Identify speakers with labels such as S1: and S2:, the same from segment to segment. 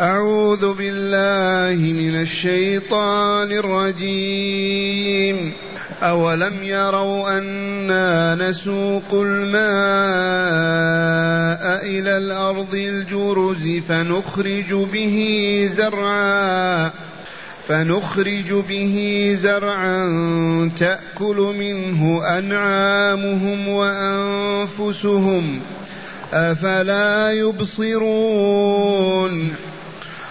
S1: أعوذ بالله من الشيطان الرجيم. أولم يروا أنا نسوق الماء إلى الأرض الجرز فنخرج به زرعا فنخرج به زرعا تأكل منه أنعامهم وأنفسهم. أفلا يبصرون؟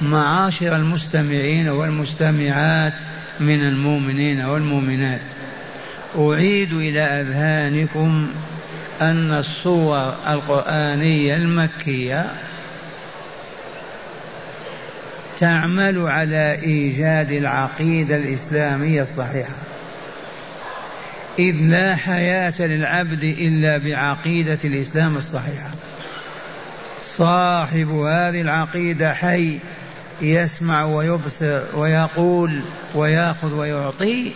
S2: معاشر المستمعين والمستمعات من المؤمنين والمؤمنات. أعيد إلى أذهانكم أن الصور القرآنية المكية تعمل على إيجاد العقيدة الإسلامية الصحيحة. إذ لا حياة للعبد إلا بعقيدة الإسلام الصحيحة. صاحب هذه العقيدة حي يسمع ويبصر ويقول ويأخذ ويعطي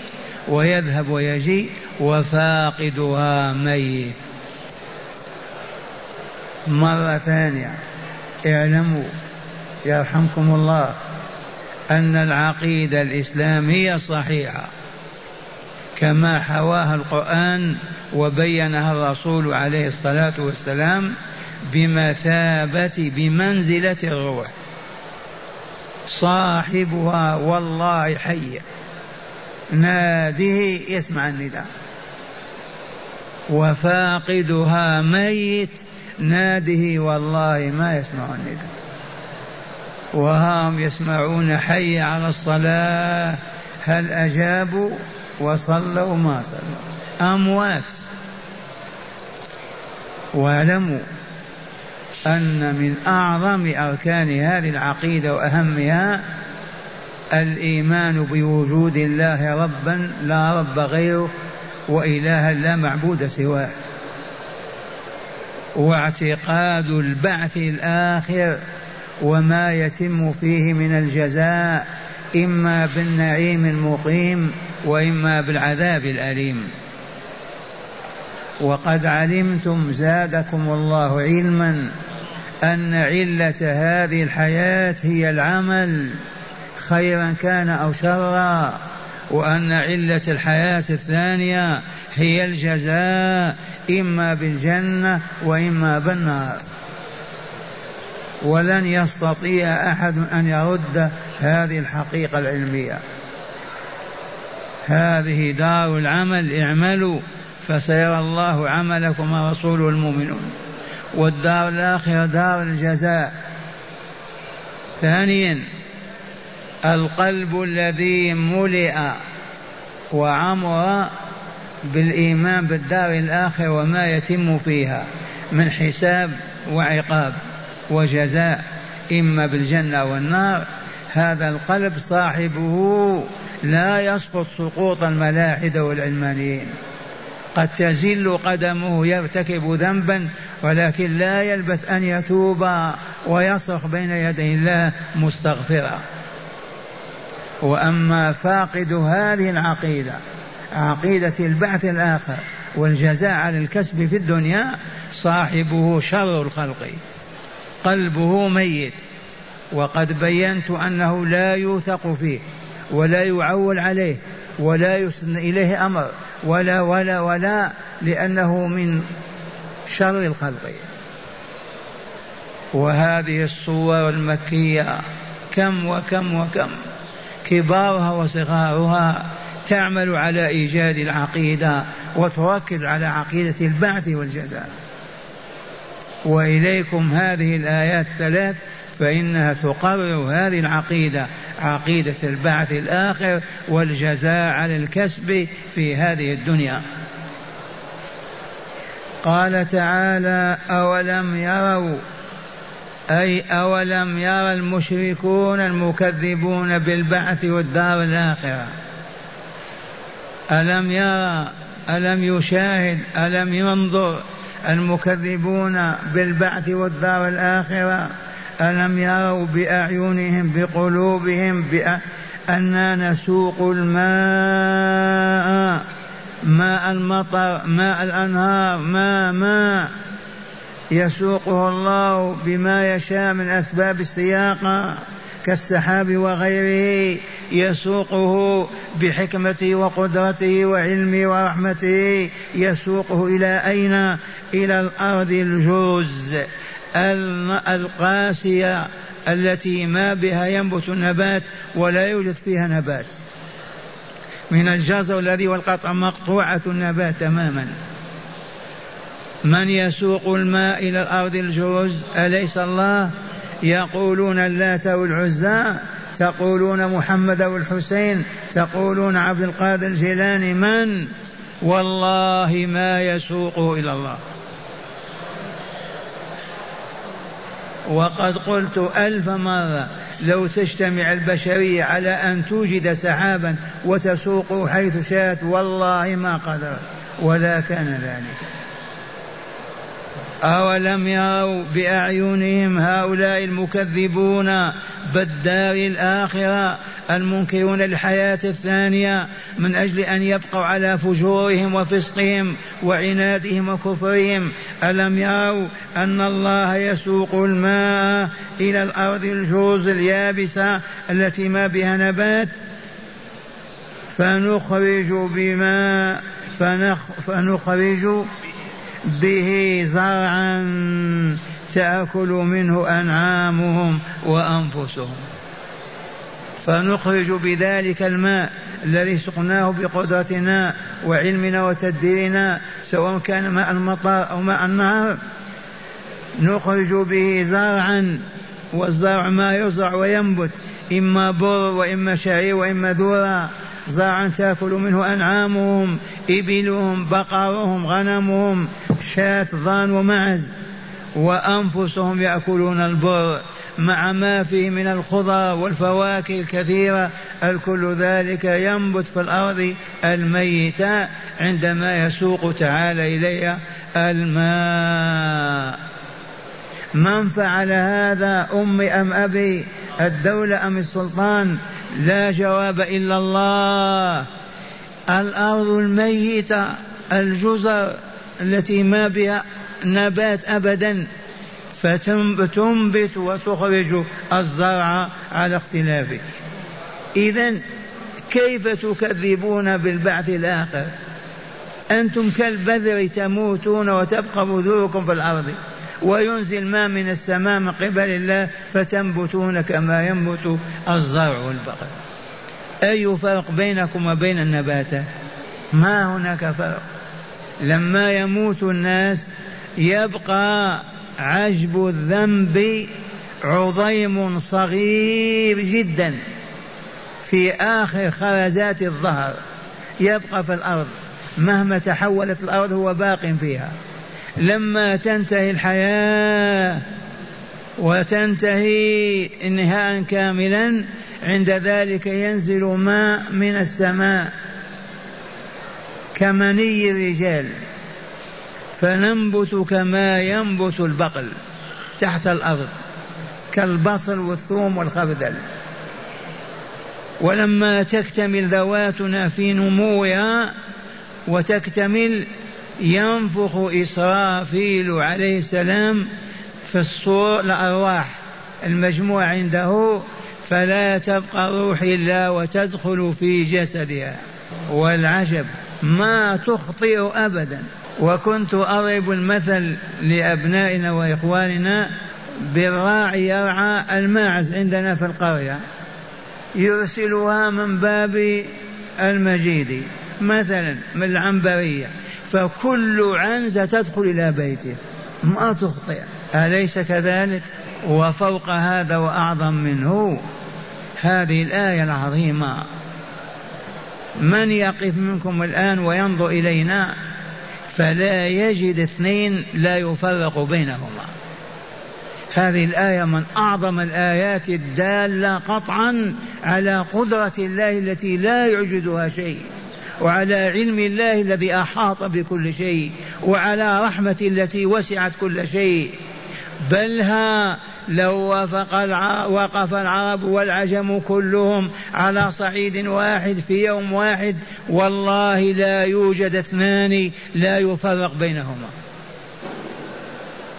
S2: ويذهب ويجيء وفاقدها ميت. مرة ثانية اعلموا يرحمكم الله أن العقيدة الإسلامية صحيحة كما حواها القرآن وبينها الرسول عليه الصلاة والسلام بمثابة بمنزلة الروح. صاحبها والله حي. ناده يسمع النداء. وفاقدها ميت ناده والله ما يسمع النداء. وهم يسمعون حي على الصلاة هل أجابوا؟ وصلوا ما صلوا. أموات. واعلموا. أن من أعظم أركان هذه العقيدة وأهمها الإيمان بوجود الله ربا لا رب غيره وإلها لا معبود سواه. واعتقاد البعث الآخر وما يتم فيه من الجزاء إما بالنعيم المقيم وإما بالعذاب الأليم. وقد علمتم زادكم الله علما أن علة هذه الحياة هي العمل خيرا كان أو شرا وأن علة الحياة الثانية هي الجزاء إما بالجنة وإما بالنار. ولن يستطيع أحد أن يرد هذه الحقيقة العلمية. هذه دار العمل اعملوا فسيرى الله عملكم ورسوله المؤمنون. والدار الآخرة دار الجزاء. ثانيا القلب الذي ملئ وعمر بالإيمان بالدار الآخرة وما يتم فيها من حساب وعقاب وجزاء إما بالجنة والنار هذا القلب صاحبه لا يسقط سقوط الملاحدة والعلمانيين. قد تزل قدمه يرتكب ذنبا ولكن لا يلبث أن يتوب ويصرخ بين يدي الله مستغفرا. وأما فاقد هذه العقيدة عقيدة البعث الآخر والجزاء على الكسب في الدنيا صاحبه شر الخلق قلبه ميت. وقد بينت أنه لا يوثق فيه ولا يعول عليه ولا يسن إليه أمر ولا ولا ولا لأنه من شر الخلق وهذه الصور المكية كم وكم وكم كبارها وصغارها تعمل على إيجاد العقيدة وتركز على عقيدة البعث والجزاء. وإليكم هذه الآيات الثلاث فإنها تقرر هذه العقيدة عقيدة البعث الآخر والجزاء على الكسب في هذه الدنيا. قال تعالى أولم يروا أي أولم يرى المشركون المكذبون بالبعث والدار الآخرة. ألم يرى ألم يشاهد ألم ينظر المكذبون بالبعث والدار الآخرة؟ ألم يروا بأعينهم بقلوبهم أنا نسوق الماء؟ ماء المطر ماء الأنهار ماء ماء. يسوقه الله بما يشاء من أسباب السياقة كالسحاب وغيره. يسوقه بحكمته وقدرته وعلمه ورحمته. يسوقه إلى أين؟ إلى الأرض الجوز. القاسية التي ما بها ينبت النبات ولا يوجد فيها نبات. من الجزر الذي والقطع مقطوعة النبات تماما. من يسوق الماء إلى الأرض الجرز أليس الله؟ يقولون اللات والعزى تقولون محمد والحسين تقولون عبد القادر الجيلاني من؟ والله ما يسوقه إلى الله. وقد قلت ألف مرة لو تجتمع البشرية على أن توجد سحابا وتسوقه حيث شاءت والله ما قدرت ولا كان ذلك. أولم يروا بأعينهم هؤلاء المكذبون بالدار الآخرة المنكرون الحياة الثانية من أجل أن يبقوا على فجورهم وفسقهم وعنادهم وكفرهم. ألم يروا أن الله يسوق الماء إلى الأرض الجوز اليابسة التي ما بها نبات؟ فنخرج بما فنخ فنخرج به زرعا تأكل منه أنعامهم وأنفسهم. فنخرج بذلك الماء الذي سقناه بقدرتنا وعلمنا وتدبيرنا سواء كان ماء المطر أو ماء النهر. نخرج به زرعا والزرع ما يزرع وينبت إما بر وإما شعير وإما ذرة. زرعا تأكل منه أنعامهم إبلهم بقرهم غنمهم شاة ضان ومعز. وأنفسهم يأكلون البر. مع ما فيه من الخضر والفواكه الكثيرة الكل ذلك ينبت في الأرض؟ الميتة عندما يسوق تعالى إليها الماء. من فعل هذا أمي أم أبي الدولة أم السلطان؟ لا جواب إلا الله. الأرض الميتة الجزر التي ما بها نبات أبدا. فتنبت وتخرج الزرع على اختلافه. إذا كيف تكذبون بالبعث الآخر؟ أنتم كالبذر تموتون وتبقى بذوركم في الأرض وينزل ماء من السماء من قبل الله فتنبتون كما ينبت الزرع والبقر. أي فرق بينكم وبين النباتات ما هناك فرق. لما يموت الناس يبقى عجب الذنب عظيم صغير جدا في آخر خرزات الظهر. يبقى في الأرض. مهما تحولت الأرض هو باق فيها. لما تنتهي الحياة وتنتهي انهاء كاملا عند ذلك ينزل ماء من السماء كمني الرجال فننبت كما ينبت البقل تحت الأرض كالبصل والثوم والخردل. ولما تكتمل ذواتنا في نموها وتكتمل ينفخ إسرافيل عليه السلام في الصور الأرواح. المجموعة عنده فلا تبقى روح إلا وتدخل في جسدها. والعجب ما تخطئ أبدا. وكنت أضرب المثل لأبنائنا وإخواننا بالراعي يرعى الماعز عندنا في القرية. يرسلها من باب المجيد مثلا من العنبرية. فكل عنزة تدخل إلى بيته ما تخطئ. أليس كذلك؟ وفوق هذا وأعظم منه. هذه الآية العظيمة. من يقف منكم الآن وينظر إلينا؟ فلا يجد اثنين لا يفرق بينهما. هذه الآية من أعظم الآيات الدالة قطعا على قدرة الله التي لا يعجزها شيء وعلى علم الله الذي أحاط بكل شيء وعلى رحمة التي وسعت كل شيء. بلها لو وافق وقف العرب والعجم كلهم على صعيد واحد في يوم واحد والله لا يوجد اثنان لا يفرق بينهما.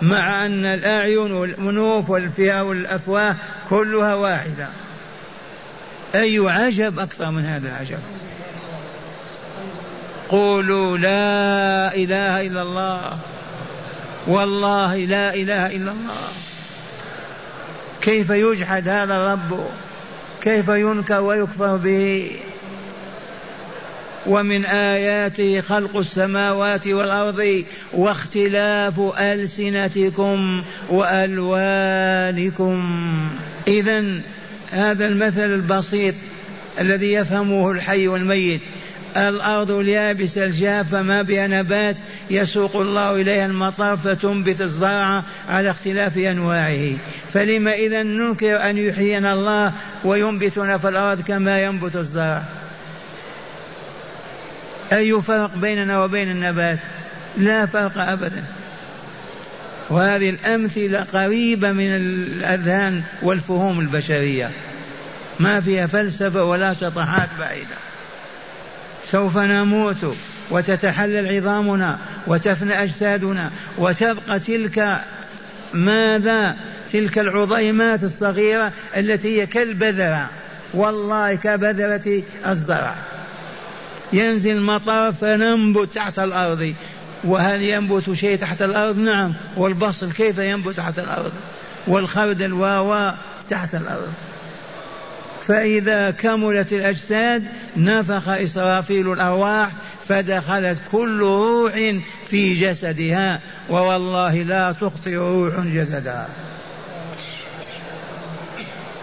S2: مع أن الأعين والأنوف والفئة والأفواه كلها واحدة. أي عجب أكثر من هذا العجب. قولوا لا إله إلا الله. والله لا إله إلا الله. كيف يجحد هذا الرب؟ كيف ينكر ويكفر به؟ ومن آياته خلق السماوات والأرض واختلاف ألسنتكم وألوانكم. إذا هذا المثل البسيط الذي يفهمه الحي والميت. الأرض اليابسة الجافة ما بها نبات يسوق الله إليها المطر فتنبت الزرع على اختلاف أنواعه. فلما إذا ننكر أن يحيينا الله وينبتنا في الأرض كما ينبت الزرع. أي فرق بيننا وبين النبات؟ لا فرق أبدا. وهذه الأمثلة قريبة من الأذهان والفهوم البشرية. ما فيها فلسفة ولا شطحات بعيدة. سوف نموت. وتتحلل عظامنا وتفنى أجسادنا وتبقى تلك ماذا؟ تلك العظيمات الصغيرة التي هي كالبذرة. والله كبذرة الزرع ينزل المطر فننبت تحت الأرض. وهل ينبت شيء تحت الأرض؟ نعم. والبصل كيف ينبت تحت الأرض؟ والخردل واوا تحت الأرض. فإذا كملت الأجساد نفخ إسرافيل الأرواح فدخلت كل روح في جسدها ووالله لا تخطئ روح جسدها.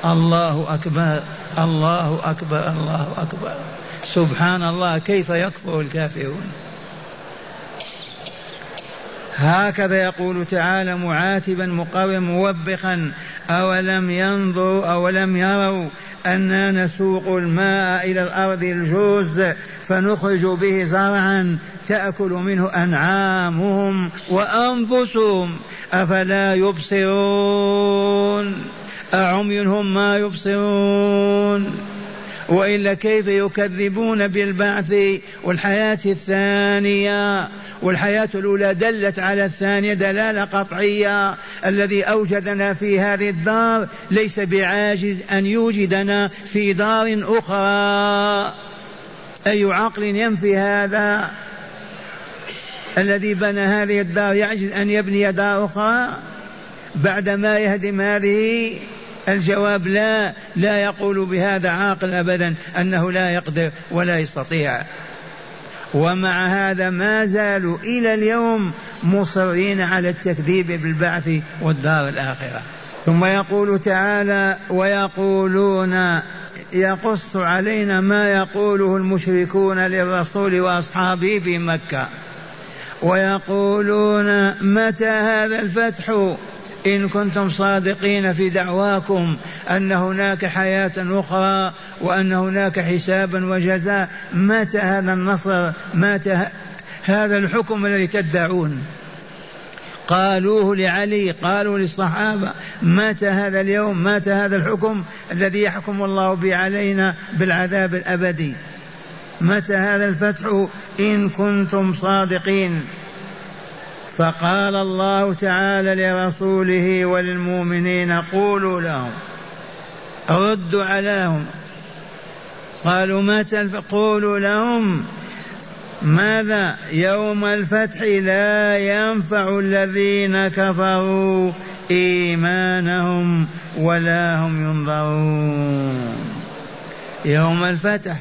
S2: الله أكبر الله أكبر الله أكبر. سبحان الله كيف يكفر الكافرون؟ هكذا يقول تعالى معاتبا مقرا موبخا أولم ينظروا أولم يروا أنا نسوق الماء إلى الأرض الجوز فنخرج به زرعا تأكل منه أنعامهم وأنفسهم. أفلا يبصرون؟ أعمي هم ما يبصرون؟ والا كيف يكذبون بالبعث؟ والحياة الثانية والحياة الأولى دلت على الثانية دلالة قطعية. الذي أوجدنا في هذه الدار ليس بعاجز أن يوجدنا في دار أخرى. أي عقل ينفي هذا الذي بنى هذه الدار؟ يعجز أن يبني دار أخرى بعدما يهدم هذه الجواب لا لا يقول بهذا عاقل ابدا أنه لا يقدر ولا يستطيع. ومع هذا ما زالوا إلى اليوم مصرين على التكذيب بالبعث والدار الآخرة. ثم يقول تعالى ويقولون يقص علينا ما يقوله المشركون للرسول وأصحابه في مكة. ويقولون متى هذا الفتح؟ إن كنتم صادقين في دعواكم أن هناك حياة أخرى وأن هناك حسابا وجزاء. متى هذا النصر؟ متى هذا الحكم الذي تدعون؟ قالوه لعلي قالوا للصحابة متى هذا اليوم متى هذا الحكم الذي يحكم الله به علينا بالعذاب الأبدي. متى هذا الفتح إن كنتم صادقين. فقال الله تعالى لرسوله وللمؤمنين قولوا لهم ردوا عليهم. قالوا متى قولوا لهم. ماذا؟ يوم الفتح لا ينفع الذين كفروا إيمانهم ولا هم ينظرون. يوم الفتح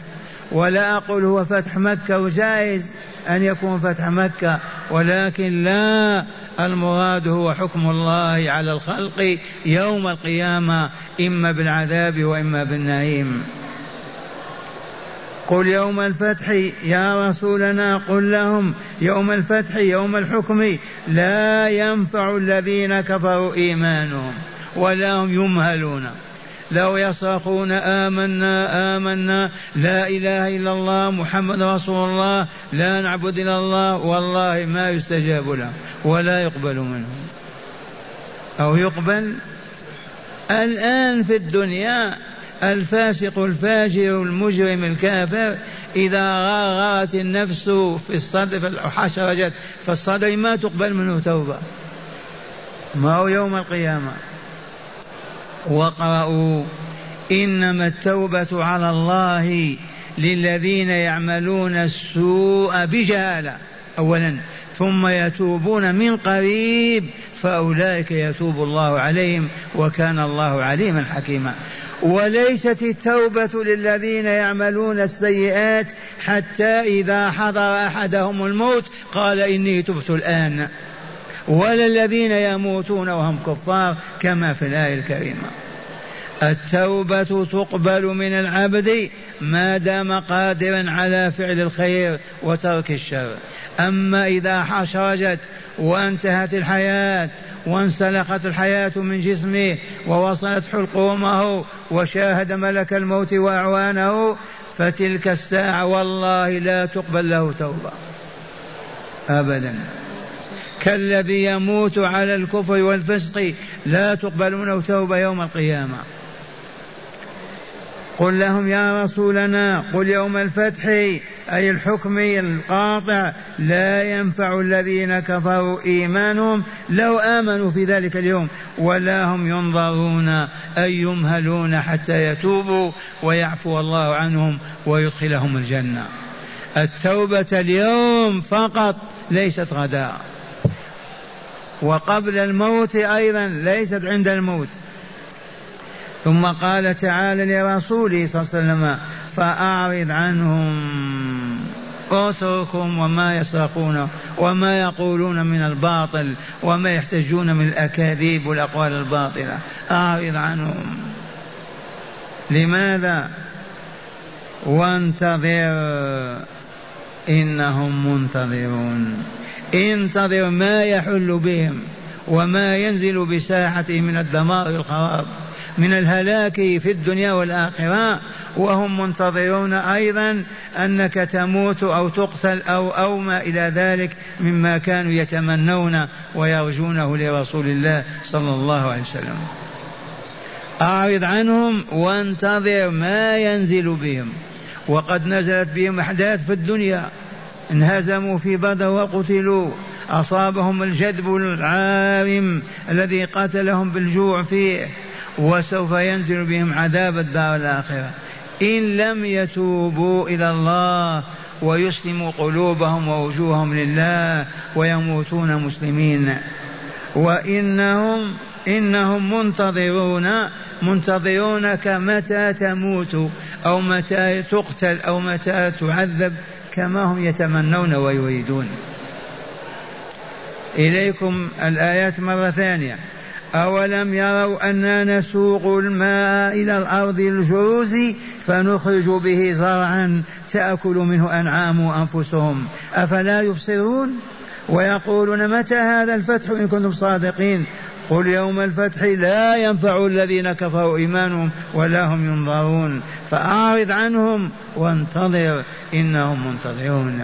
S2: ولا أقول هو فتح مكة وجائز أن يكون فتح مكة ولكن لا المراد هو حكم الله على الخلق يوم القيامة إما بالعذاب وإما بالنعيم. قل يوم الفتح يا رسولنا قل لهم يوم الفتح يوم الحكم. لا ينفع الذين كفروا إيمانهم ولا هم يمهلون. لو يصرخون آمنا آمنا لا إله إلا الله محمد رسول الله لا نعبد إلا الله والله ما يستجاب له ولا يقبل منهم أو يقبل؟ الآن في الدنيا الفاسق الفاجر المجرم الكافر إذا غرغرت النفس في الصدر حشرجت في الصدر ما تقبل منه توبة. ما هو يوم القيامة؟ واقرأوا إنما التوبة على الله للذين يعملون السوء بجهالة أولا. ثم يتوبون من قريب فأولئك يتوب الله عليهم وكان الله عليما حكيما. وليست التوبة للذين يعملون السيئات حتى إذا حضر أحدهم الموت قال إني تبت الآن. ولا الذين يموتون وهم كفار كما في الآية الكريمة. التوبة تقبل من العبد ما دام قادرا على فعل الخير وترك الشر. أما إذا حشرجت وانتهت الحياة وانسلخت الحياة من جسمه ووصلت حلقومه وشاهد ملك الموت وأعوانه فتلك الساعة والله لا تقبل له توبة. أبدا. كالذي يموت على الكفر والفسق لا تقبل منه توبة يوم القيامة. قل لهم يا رسولنا قل يوم الفتح أي الحكم القاطع لا ينفع الذين كفروا إيمانهم لو آمنوا في ذلك اليوم ولا هم ينظرون أي يمهلون حتى يتوبوا ويعفو الله عنهم ويدخلهم الجنة. التوبة اليوم فقط ليست غدا. وقبل الموت أيضا ليست عند الموت. ثم قال تعالى لرسوله صلى الله عليه وسلم فأعرض عنهم اتركهم وما يصرخون وما يقولون من الباطل وما يحتجون من الأكاذيب والأقوال الباطلة. أعرض عنهم. لماذا؟ وانتظر. إنهم منتظرون. انتظر ما يحل بهم وما ينزل بساحتهم من الدمار والخراب من الهلاك في الدنيا والآخرة وهم منتظرون أيضا أنك تموت أو تقتل أو أو ما إلى ذلك مما كانوا يتمنون ويرجونه لرسول الله صلى الله عليه وسلم. أعرض عنهم وانتظر ما ينزل بهم. وقد نزلت بهم أحداث في الدنيا. انهزموا في بدر وقتلوا. أصابهم الجذب العارم الذي قتلهم بالجوع فيه. وسوف ينزل بهم عذاب الدار الآخرة. إن لم يتوبوا إلى الله ويسلموا قلوبهم ووجوههم لله ويموتون مسلمين. وإنهم إنهم منتظرون منتظرونك متى تموت أو متى تقتل أو متى تعذب كما هم يتمنون ويريدون. إليكم الآيات مرة ثانية. أولم يروا أنا نسوق الماء إلى الأرض الجروز فنخرج به زرعا تأكل منه أنعام أنفسهم. أفلا يبصرون؟ ويقولون متى هذا الفتح إن كنتم صادقين؟ قل يوم الفتح لا ينفع الذين كفروا إيمانهم ولا هم ينظرون. فأعرض عنهم وانتظر إنهم منتظرون.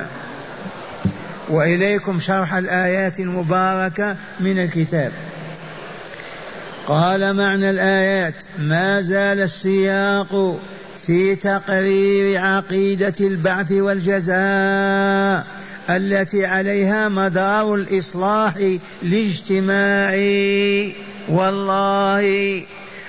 S2: وإليكم شرح الآيات المباركة من الكتاب. قال معنى الآيات ما زال السياق في تقرير عقيدة البعث والجزاء التي عليها مدار الإصلاح الاجتماعي. والله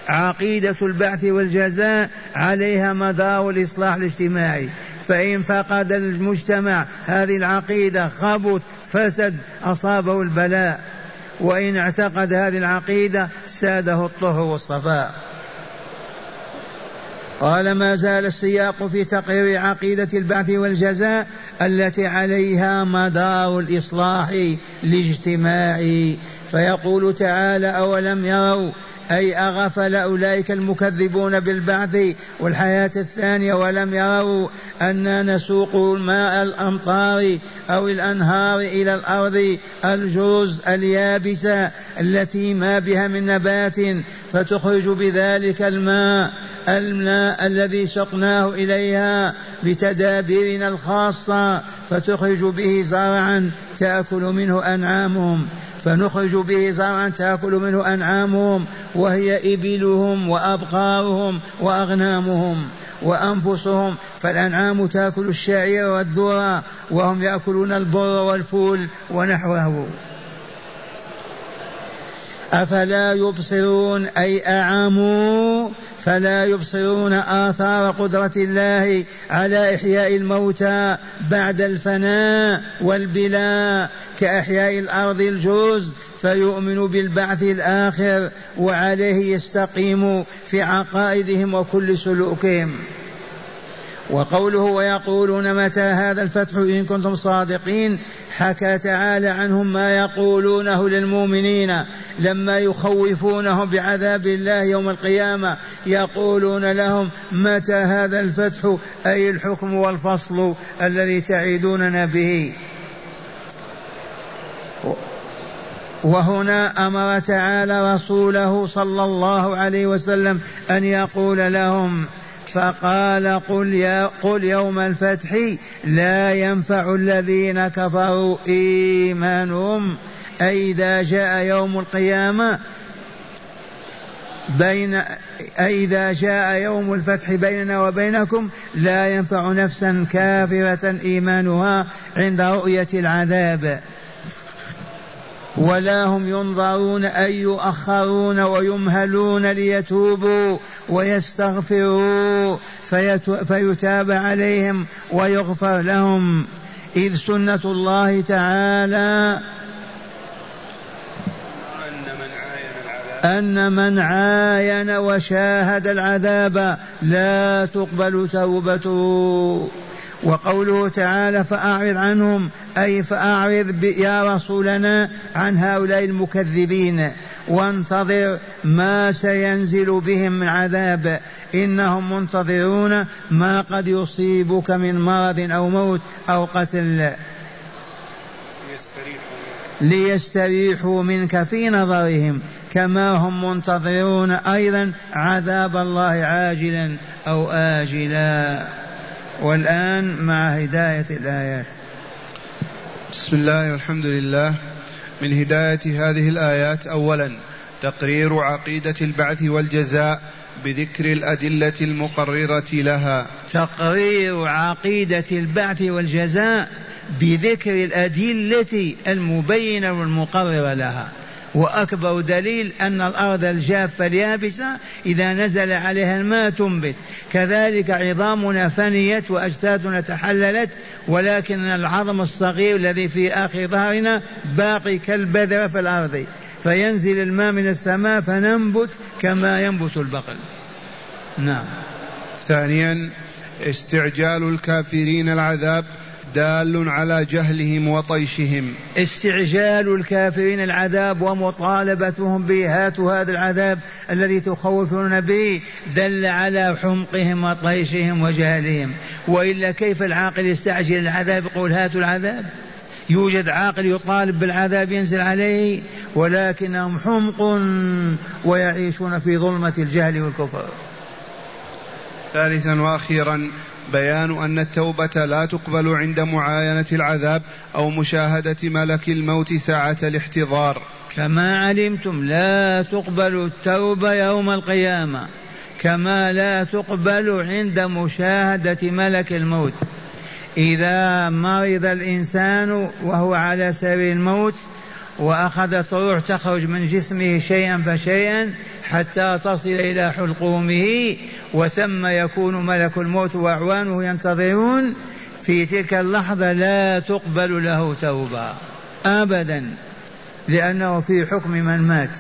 S2: عقيدة البعث والجزاء عليها مدار الإصلاح الاجتماعي. فإن فقد المجتمع هذه العقيدة خبث فسد أصابه البلاء. وإن اعتقد هذه العقيدة ساده الطهر والصفاء. قال ما زال السياق في تقرير عقيدة البعث والجزاء التي عليها مدار الإصلاح الاجتماعي فيقول تعالى أولم يروا أي أغفل أولئك المكذبون بالبعث والحياة الثانية ولم يروا أنا نسوق ماء الأمطار أو الأنهار إلى الأرض الجرز اليابسة التي ما بها من نبات فتخرج بذلك الماء الماء الذي سقناه إليها بتدابيرنا الخاصة فتخرج به زرعا تأكل منه أنعامهم. فنخرج به زرعا تأكل منه أنعامهم وهي إبلهم وأبقارهم وأغنامهم وأنفسهم. فالأنعام تأكل الشعير والذرة وهم يأكلون البر والفول ونحوه. أفلا يبصرون؟ أي أعموا فلا يبصرون آثار قدرة الله على إحياء الموتى بعد الفناء والبلاء. كأحياء الأرض الجوز فيؤمن بالبعث الآخر وعليه يستقيم في عقائدهم وكل سلوكهم. وقوله ويقولون متى هذا الفتح إن كنتم صادقين حكى تعالى عنهم ما يقولونه للمؤمنين لما يخوفونهم بعذاب الله يوم القيامة يقولون لهم متى هذا الفتح أي الحكم والفصل الذي تعيدوننا به. وهنا أمر تعالى رسوله صلى الله عليه وسلم أن يقول لهم فقال قل, يا قل يوم الفتح لا ينفع الذين كفروا إيمانهم. أي إذا جاء يوم القيامة بين أي إذا جاء يوم الفتح بيننا وبينكم لا ينفع نفسا كافرة إيمانها عند رؤية العذاب. ولا هم ينظرون أي يؤخرون ويمهلون ليتوبوا ويستغفروا فيتاب عليهم ويغفر لهم. إذ سنة الله تعالى أن من عاين وشاهد العذاب لا تقبل توبته. وقوله تعالى فأعرض عنهم أي فأعرض يا رسولنا عن هؤلاء المكذبين. وانتظر ما سينزل بهم من عذاب. إنهم منتظرون ما قد يصيبك من مرض أو موت أو قتل. ليستريحوا منك في نظرهم كما هم منتظرون أيضا عذاب الله عاجلا أو آجلا. والآن مع هداية الآيات.
S1: بسم الله والحمد لله. من هداية هذه الآيات أولا تقرير عقيدة البعث والجزاء بذكر الأدلة المقررة لها.
S2: تقرير عقيدة البعث والجزاء بذكر الأدلة المبينة والمقررة لها. وأكبر دليل أن الأرض الجافة اليابسة إذا نزل عليها الماء تنبت. كذلك عظامنا فنيت وأجسادنا تحللت ولكن العظم الصغير الذي في آخر ظهرنا باقي كالبذرة في الأرض. فينزل الماء من السماء فننبت كما ينبت البقل نعم.
S1: ثانيا استعجال الكافرين العذاب دال على جهلهم وطيشهم.
S2: استعجال الكافرين العذاب ومطالبتهم به. هاتوا هذا العذاب الذي تخوفون به. دل على حمقهم وطيشهم وجهلهم. وإلا كيف العاقل يستعجل العذاب؟ يقول هاتوا العذاب. يوجد عاقل يطالب بالعذاب ينزل عليه ولكنهم حمق ويعيشون في ظلمة الجهل والكفر.
S1: ثالثا وأخيرا بيان أن التوبة لا تقبل عند معاينة العذاب أو مشاهدة ملك الموت ساعة الاحتضار.
S2: كما علمتم لا تقبل التوبة يوم القيامة. كما لا تقبل عند مشاهدة ملك الموت. إذا مرض الإنسان وهو على سبيل الموت وأخذت روح تخرج من جسمه شيئا فشيئا حتى تصل إلى حلقومه وثم يكون ملك الموت وأعوانه ينتظرون. في تلك اللحظة لا تقبل له توبة أبدا لأنه في حكم من مات.